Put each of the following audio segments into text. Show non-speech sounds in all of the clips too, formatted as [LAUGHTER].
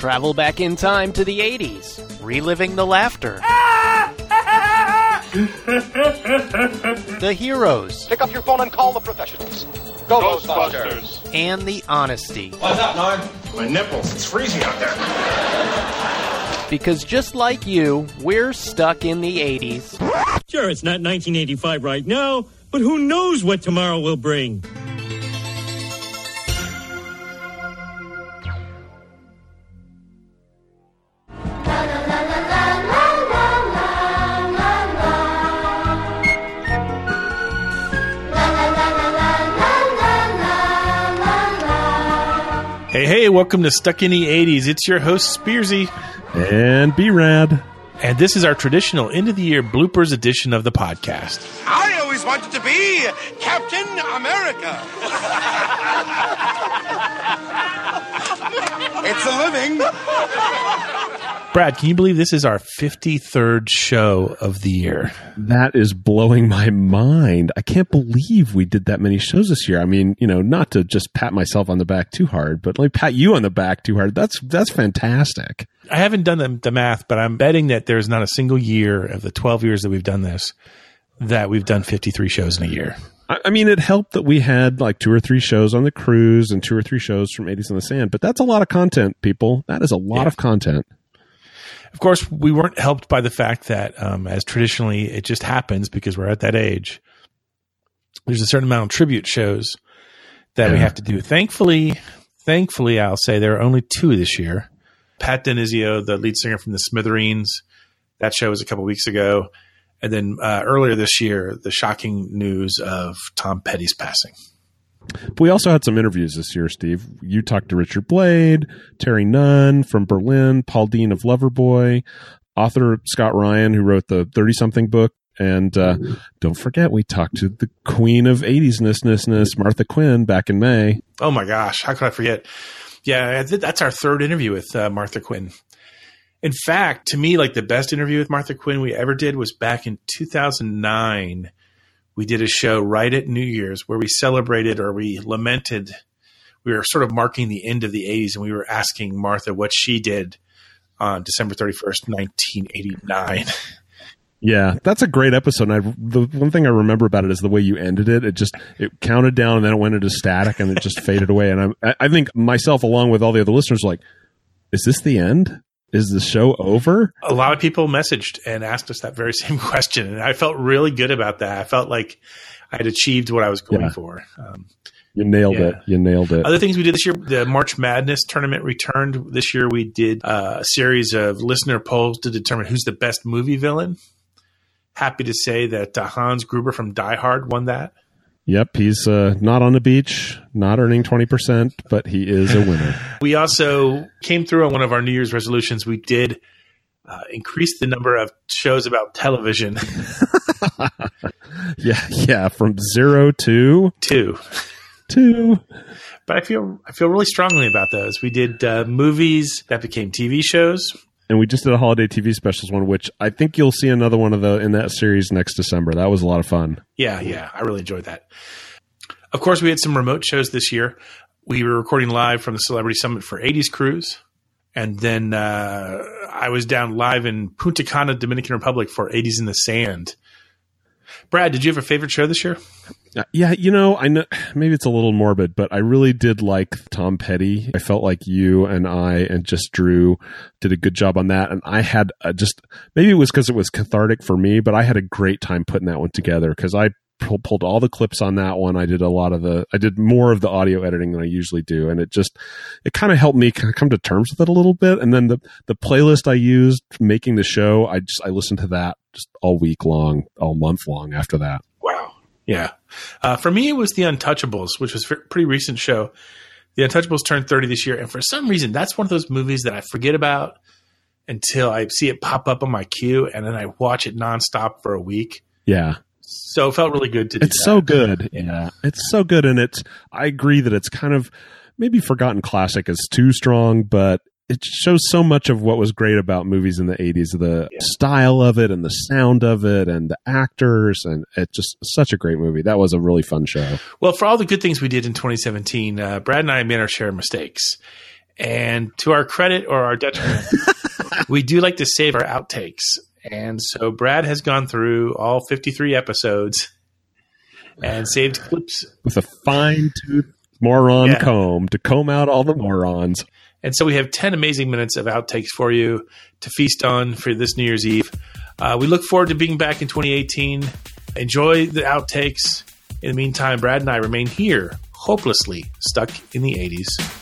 Travel back in time to the 80s, reliving the laughter. [LAUGHS] the heroes. Pick up your phone and call the professionals. Go, Ghostbusters. And the honesty. What's up, Norm? My nipples. It's freezing out there. Because just like you, we're stuck in the 80s. Sure, it's not 1985 right now, but who knows what tomorrow will bring? Hey, hey, welcome to Stuck in the 80s. It's your host, Spearsy. And B Rad. And this is our traditional end of the year bloopers edition of the podcast. I always wanted to be Captain America. [LAUGHS] it's a living. Brad, can you believe this is our 53rd show of the year? That is blowing my mind. I can't believe we did that many shows this year. I mean, you know, not to just pat myself on the back too hard, but like pat you on the back too hard. That's that's fantastic. I haven't done the, the math, but I'm betting that there's not a single year of the 12 years that we've done this that we've done 53 shows in a year. I mean, it helped that we had like two or three shows on the cruise and two or three shows from 80s in the Sand, but that's a lot of content, people. That is a lot yeah. of content. Of course, we weren't helped by the fact that, um, as traditionally it just happens because we're at that age, there's a certain amount of tribute shows that yeah. we have to do. Thankfully, thankfully, I'll say there are only two this year. Pat DiNizio, the lead singer from the Smithereens, that show was a couple weeks ago. And then uh, earlier this year, the shocking news of Tom Petty's passing. But we also had some interviews this year, Steve. You talked to Richard Blade, Terry Nunn from Berlin, Paul Dean of Loverboy, author Scott Ryan, who wrote the 30 something book. And uh, don't forget, we talked to the queen of 80s ness, Martha Quinn, back in May. Oh my gosh, how could I forget? Yeah, that's our third interview with uh, Martha Quinn. In fact, to me, like the best interview with Martha Quinn we ever did was back in 2009 we did a show right at New Year's where we celebrated or we lamented. We were sort of marking the end of the 80s, and we were asking Martha what she did on December 31st, 1989. Yeah, that's a great episode. I, the one thing I remember about it is the way you ended it. It just it counted down and then it went into static and it just [LAUGHS] faded away. And I, I think myself, along with all the other listeners, like, is this the end? Is the show over? A lot of people messaged and asked us that very [LAUGHS] same question, and I felt really good about that. I felt like I had achieved what I was going yeah. for. Um, you nailed yeah. it. You nailed it. Other things we did this year, the March Madness tournament returned. This year we did uh, a series of listener polls to determine who's the best movie villain. Happy to say that uh, Hans Gruber from Die Hard won that. Yep, he's uh, not on the beach, not earning 20%, but he is a winner. [LAUGHS] we also came through on one of our New Year's resolutions. We did uh, increase the number of shows about television. [LAUGHS] yeah, yeah, from zero to two. Two. But I feel I feel really strongly about those. We did uh, movies that became TV shows and we just did a holiday TV specials one, which I think you'll see another one of the in that series next December. That was a lot of fun. Yeah, yeah, I really enjoyed that. Of course, we had some remote shows this year. We were recording live from the Celebrity Summit for 80s Cruise, and then uh, I was down live in Punta Cana, Dominican Republic for 80s in the Sand. Brad, did you have a favorite show this year? Uh, yeah, you know, I know [SIGHS] maybe it's a little morbid, but I really did like Tom Petty. I felt like you and I and just Drew did a good job on that, and I had uh, just maybe it was because it was cathartic for me, but I had a great time putting that one together because I pulled all the clips on that one. I did a lot of the, I did more of the audio editing than I usually do. And it just, it kind of helped me kind of come to terms with it a little bit. And then the, the playlist I used making the show, I just, I listened to that just all week long, all month long after that. Yeah. Uh, for me, it was The Untouchables, which was a pretty recent show. The Untouchables turned 30 this year. And for some reason, that's one of those movies that I forget about until I see it pop up on my queue and then I watch it nonstop for a week. Yeah. So it felt really good to It's that. so good. Yeah. It's so good. And it's, I agree that it's kind of maybe forgotten classic is too strong, but it shows so much of what was great about movies in the 80s the yeah. style of it and the sound of it and the actors and it's just such a great movie that was a really fun show well for all the good things we did in 2017 uh, brad and i made our share of mistakes And to our credit or our detriment, [LAUGHS] we do like to save our outtakes. And so Brad has gone through all 53 episodes and saved clips. With a fine tooth moron Yeah. comb to comb out all the morons. And so we have 10 amazing minutes of outtakes for you to feast on for this New Year's Eve. Uh, we look forward to being back in 2018. Enjoy the outtakes. In the meantime, Brad and I remain here, hopelessly stuck in the 80s.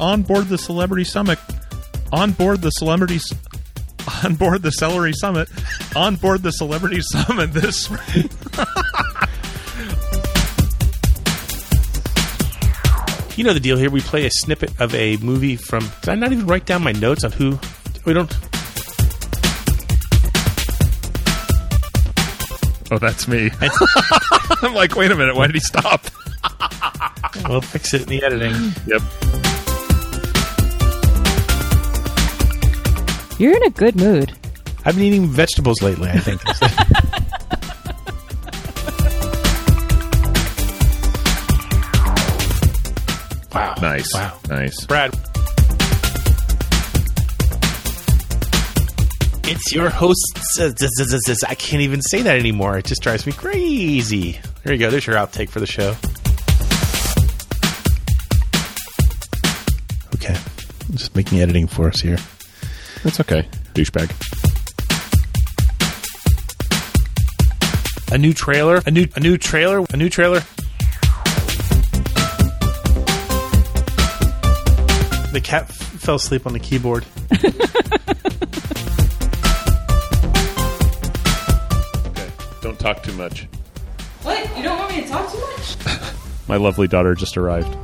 on board the Celebrity Summit, on board the Celebrity, on board the Celery Summit, on board the Celebrity Summit this spring. [LAUGHS] You know the deal here. We play a snippet of a movie from. Did I not even write down my notes on who? We don't. Oh, that's me. [LAUGHS] [LAUGHS] I'm like, wait a minute, why did he stop? [LAUGHS] We'll fix it in the editing. Yep. You're in a good mood. I've been eating vegetables lately. I think. Nice. Wow. Nice. Brad. It's your host. I can't even say that anymore. It just drives me crazy. There you go. There's your outtake for the show. Okay. I'm just making editing for us here. That's okay. Douchebag. A new trailer. A new a new trailer. A new trailer. The cat f- fell asleep on the keyboard. [LAUGHS] Okay. Don't talk too much. What? You don't want me to talk too much? [LAUGHS] My lovely daughter just arrived.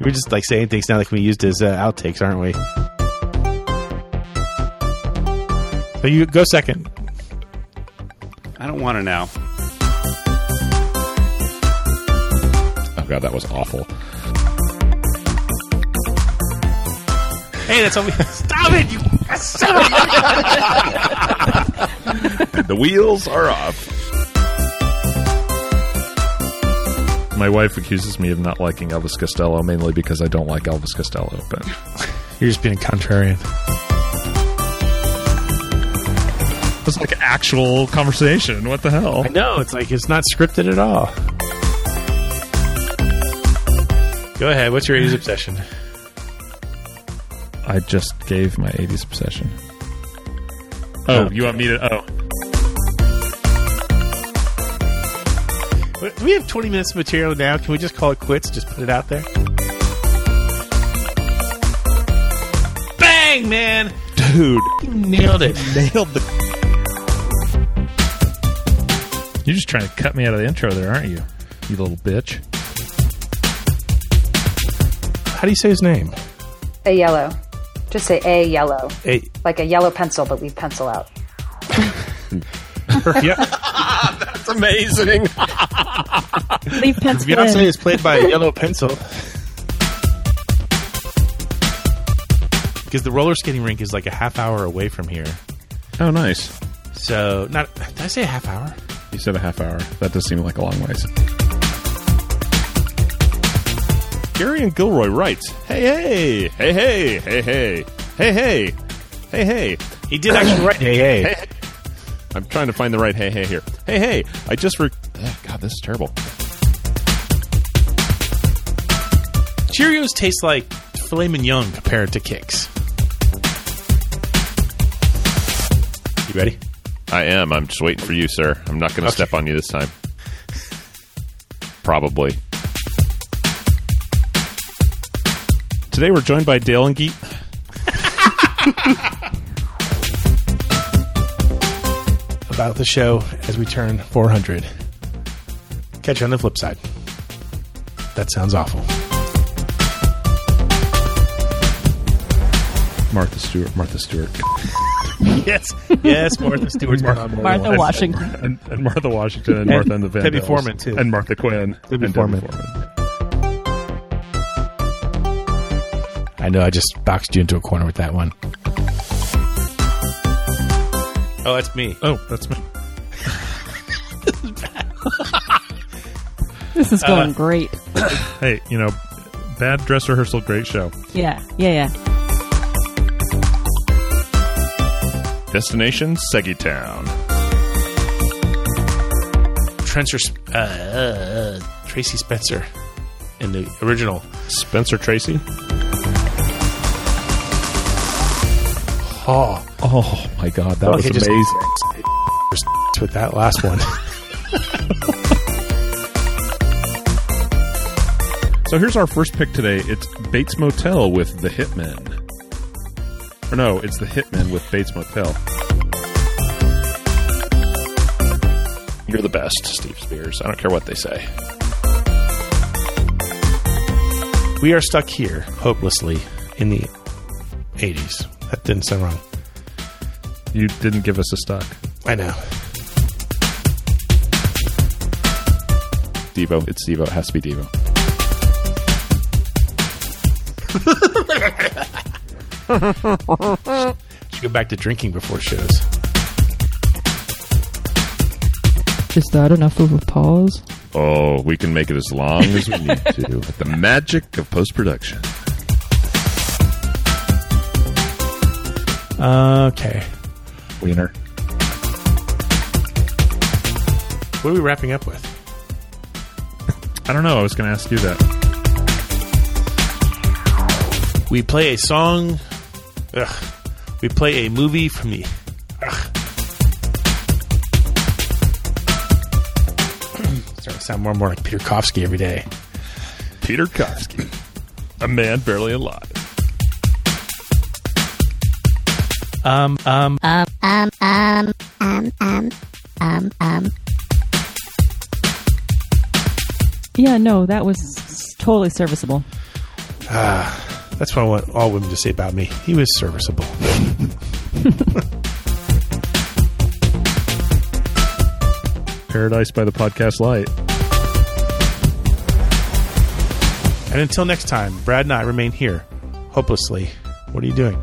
We're just like saying things now that can be used as uh, outtakes, aren't we? So you go second. I don't want to now. Oh, god, that was awful. Hey, that's all we. Stop it! You son of a- the wheels are off. My wife accuses me of not liking Elvis Costello mainly because I don't like Elvis Costello. But You're just being a contrarian. it's like actual conversation. What the hell? I know. It's like it's not scripted at all. Go ahead. What's your 80s obsession? I just gave my 80s obsession. Oh, you want me to? Oh, Do we have 20 minutes of material now? Can we just call it quits? Just put it out there? Bang, man! Dude. You nailed it. [LAUGHS] Nailed the you're just trying to cut me out of the intro there, aren't you? You little bitch. How do you say his name? A yellow. Just say a yellow. Hey, Like a yellow pencil, but leave pencil out. [LAUGHS] yeah. [LAUGHS] That's amazing. [LAUGHS] Leave pencil Beyonce in. is played by a yellow pencil. Because the roller skating rink is like a half hour away from here. oh, nice. So, not. Did I say a half hour? You said a half hour. That does seem like a long ways. Gary and Gilroy writes, "Hey, hey, hey, hey, hey, hey, hey, hey, hey, hey." He did actually write, hey, hey. Hey, hey. I'm trying to find the right hey hey here. Hey hey, I just re- Ugh, God, this is terrible. Cheerios taste like filet mignon compared to Kix. You ready? I am. I'm just waiting for you, sir. I'm not going to Okay. step on you this time. Probably. Today we're joined by Dale and Geet. About the show as we turn 400. Catch you on the flip side. That sounds awful. Martha Stewart. Martha Stewart. [LAUGHS] yes, yes, Martha Stewart's been on more than Martha once. Washington. And, and Martha Washington and, And Martha and the Debbie Vandals. Foreman, too. And Martha Quinn. Debbie and Foreman. I know I just boxed you into a corner with that one. Oh, that's me. Oh, that's me. this is going uh, great. [COUGHS] hey, you know, bad dress rehearsal, great show. Yeah, yeah, yeah. Destination Segitown. Trencher, uh, uh, uh, Tracy Spencer in the original. Spencer Tracy? Oh, Oh my god, that Okay, was just- amazing. [LAUGHS] with that last one. So here's our first pick today. It's Bates Motel with the Hitmen. Or no, it's the Hitmen with Bates Motel. You're the best, Steve Spears. I don't care what they say. we are stuck here, hopelessly, in the 80s. That didn't sound wrong. You didn't give us a stock. I know. Devo. It's Devo. It has to be Devo. [LAUGHS] Should go back to drinking before shows. Is that enough of a pause? Oh, we can make it as long as we need to. With the magic of post production. Okay. Wiener. What are we wrapping up with? I don't know. I was going to ask you that. We play a song. Ugh. We play a movie from the. Ugh. [CLEARS THROAT] Starting to sound more and more like Peter Kofsky every day. Peter Kofsky, a man barely alive. Um, um, Um, um, um, um, um, um, um. Yeah, no, that was totally serviceable. Ah, that's what I want all women to say about me. He was serviceable. [LAUGHS] Paradise by the Podcast Light. And until next time, Brad and I remain here, hopelessly. What are you doing?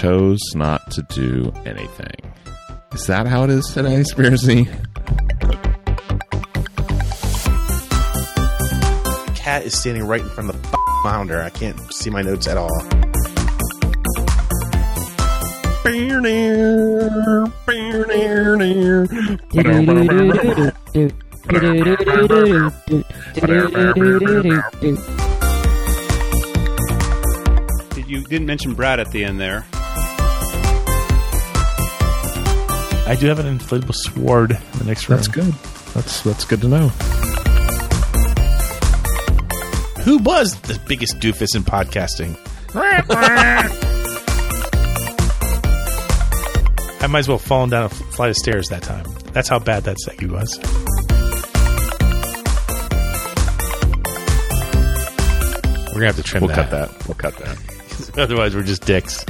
Chose not to do anything. Is that how it is today, Spearsy? The cat is standing right in front of the monitor. I can't see my notes at all. You didn't mention Brad at the end there. I do have an inflatable sword in the next room. That's good. That's that's good to know. Who was the biggest doofus in podcasting? I might as well have fallen down a flight of stairs that time. That's how bad that seggy was. We're gonna have to trim that. We'll that. cut that. We'll cut that. [LAUGHS] Otherwise, we're just dicks.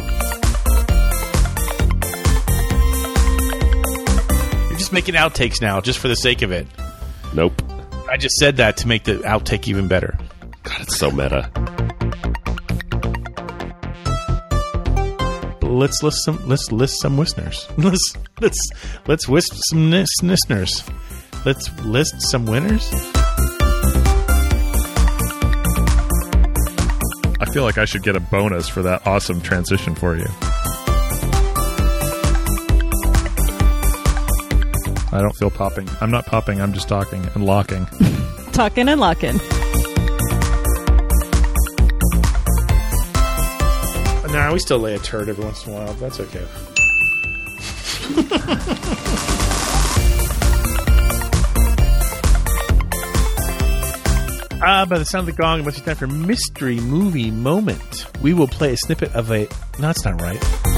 Just making outtakes now, just for the sake of it. Nope. I just said that to make the outtake even better. God, it's so meta. Let's list some. Let's list some listeners. [LAUGHS] Let's let's let's list some nis- listeners. Let's list some winners. I feel like I should get a bonus for that awesome transition for you. I don't feel popping. I'm not popping. I'm just talking and locking. [LAUGHS] talking and locking. Nah, we still lay a turd every once in a while. That's okay. [LAUGHS] Ah, by the sound of the gong, it must be time for mystery movie moment. We will play a snippet of a. No, that's not right.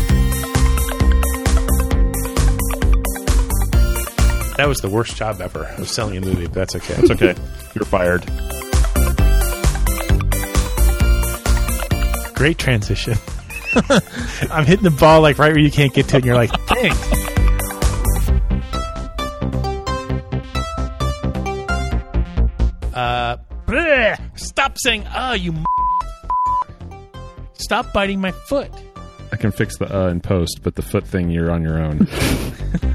That was the worst job ever of selling a movie, but that's okay. It's okay. [LAUGHS] You're fired. Great transition. [LAUGHS] I'm hitting the ball like right where you can't get to it, and you're like, dang. Uh, bleh. stop saying, oh, you. Stop biting my foot. I can fix the uh in post, but the foot thing you're on your own. [LAUGHS]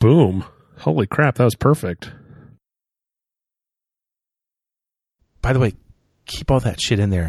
Boom. Holy crap, that was perfect. By the way, keep all that shit in there.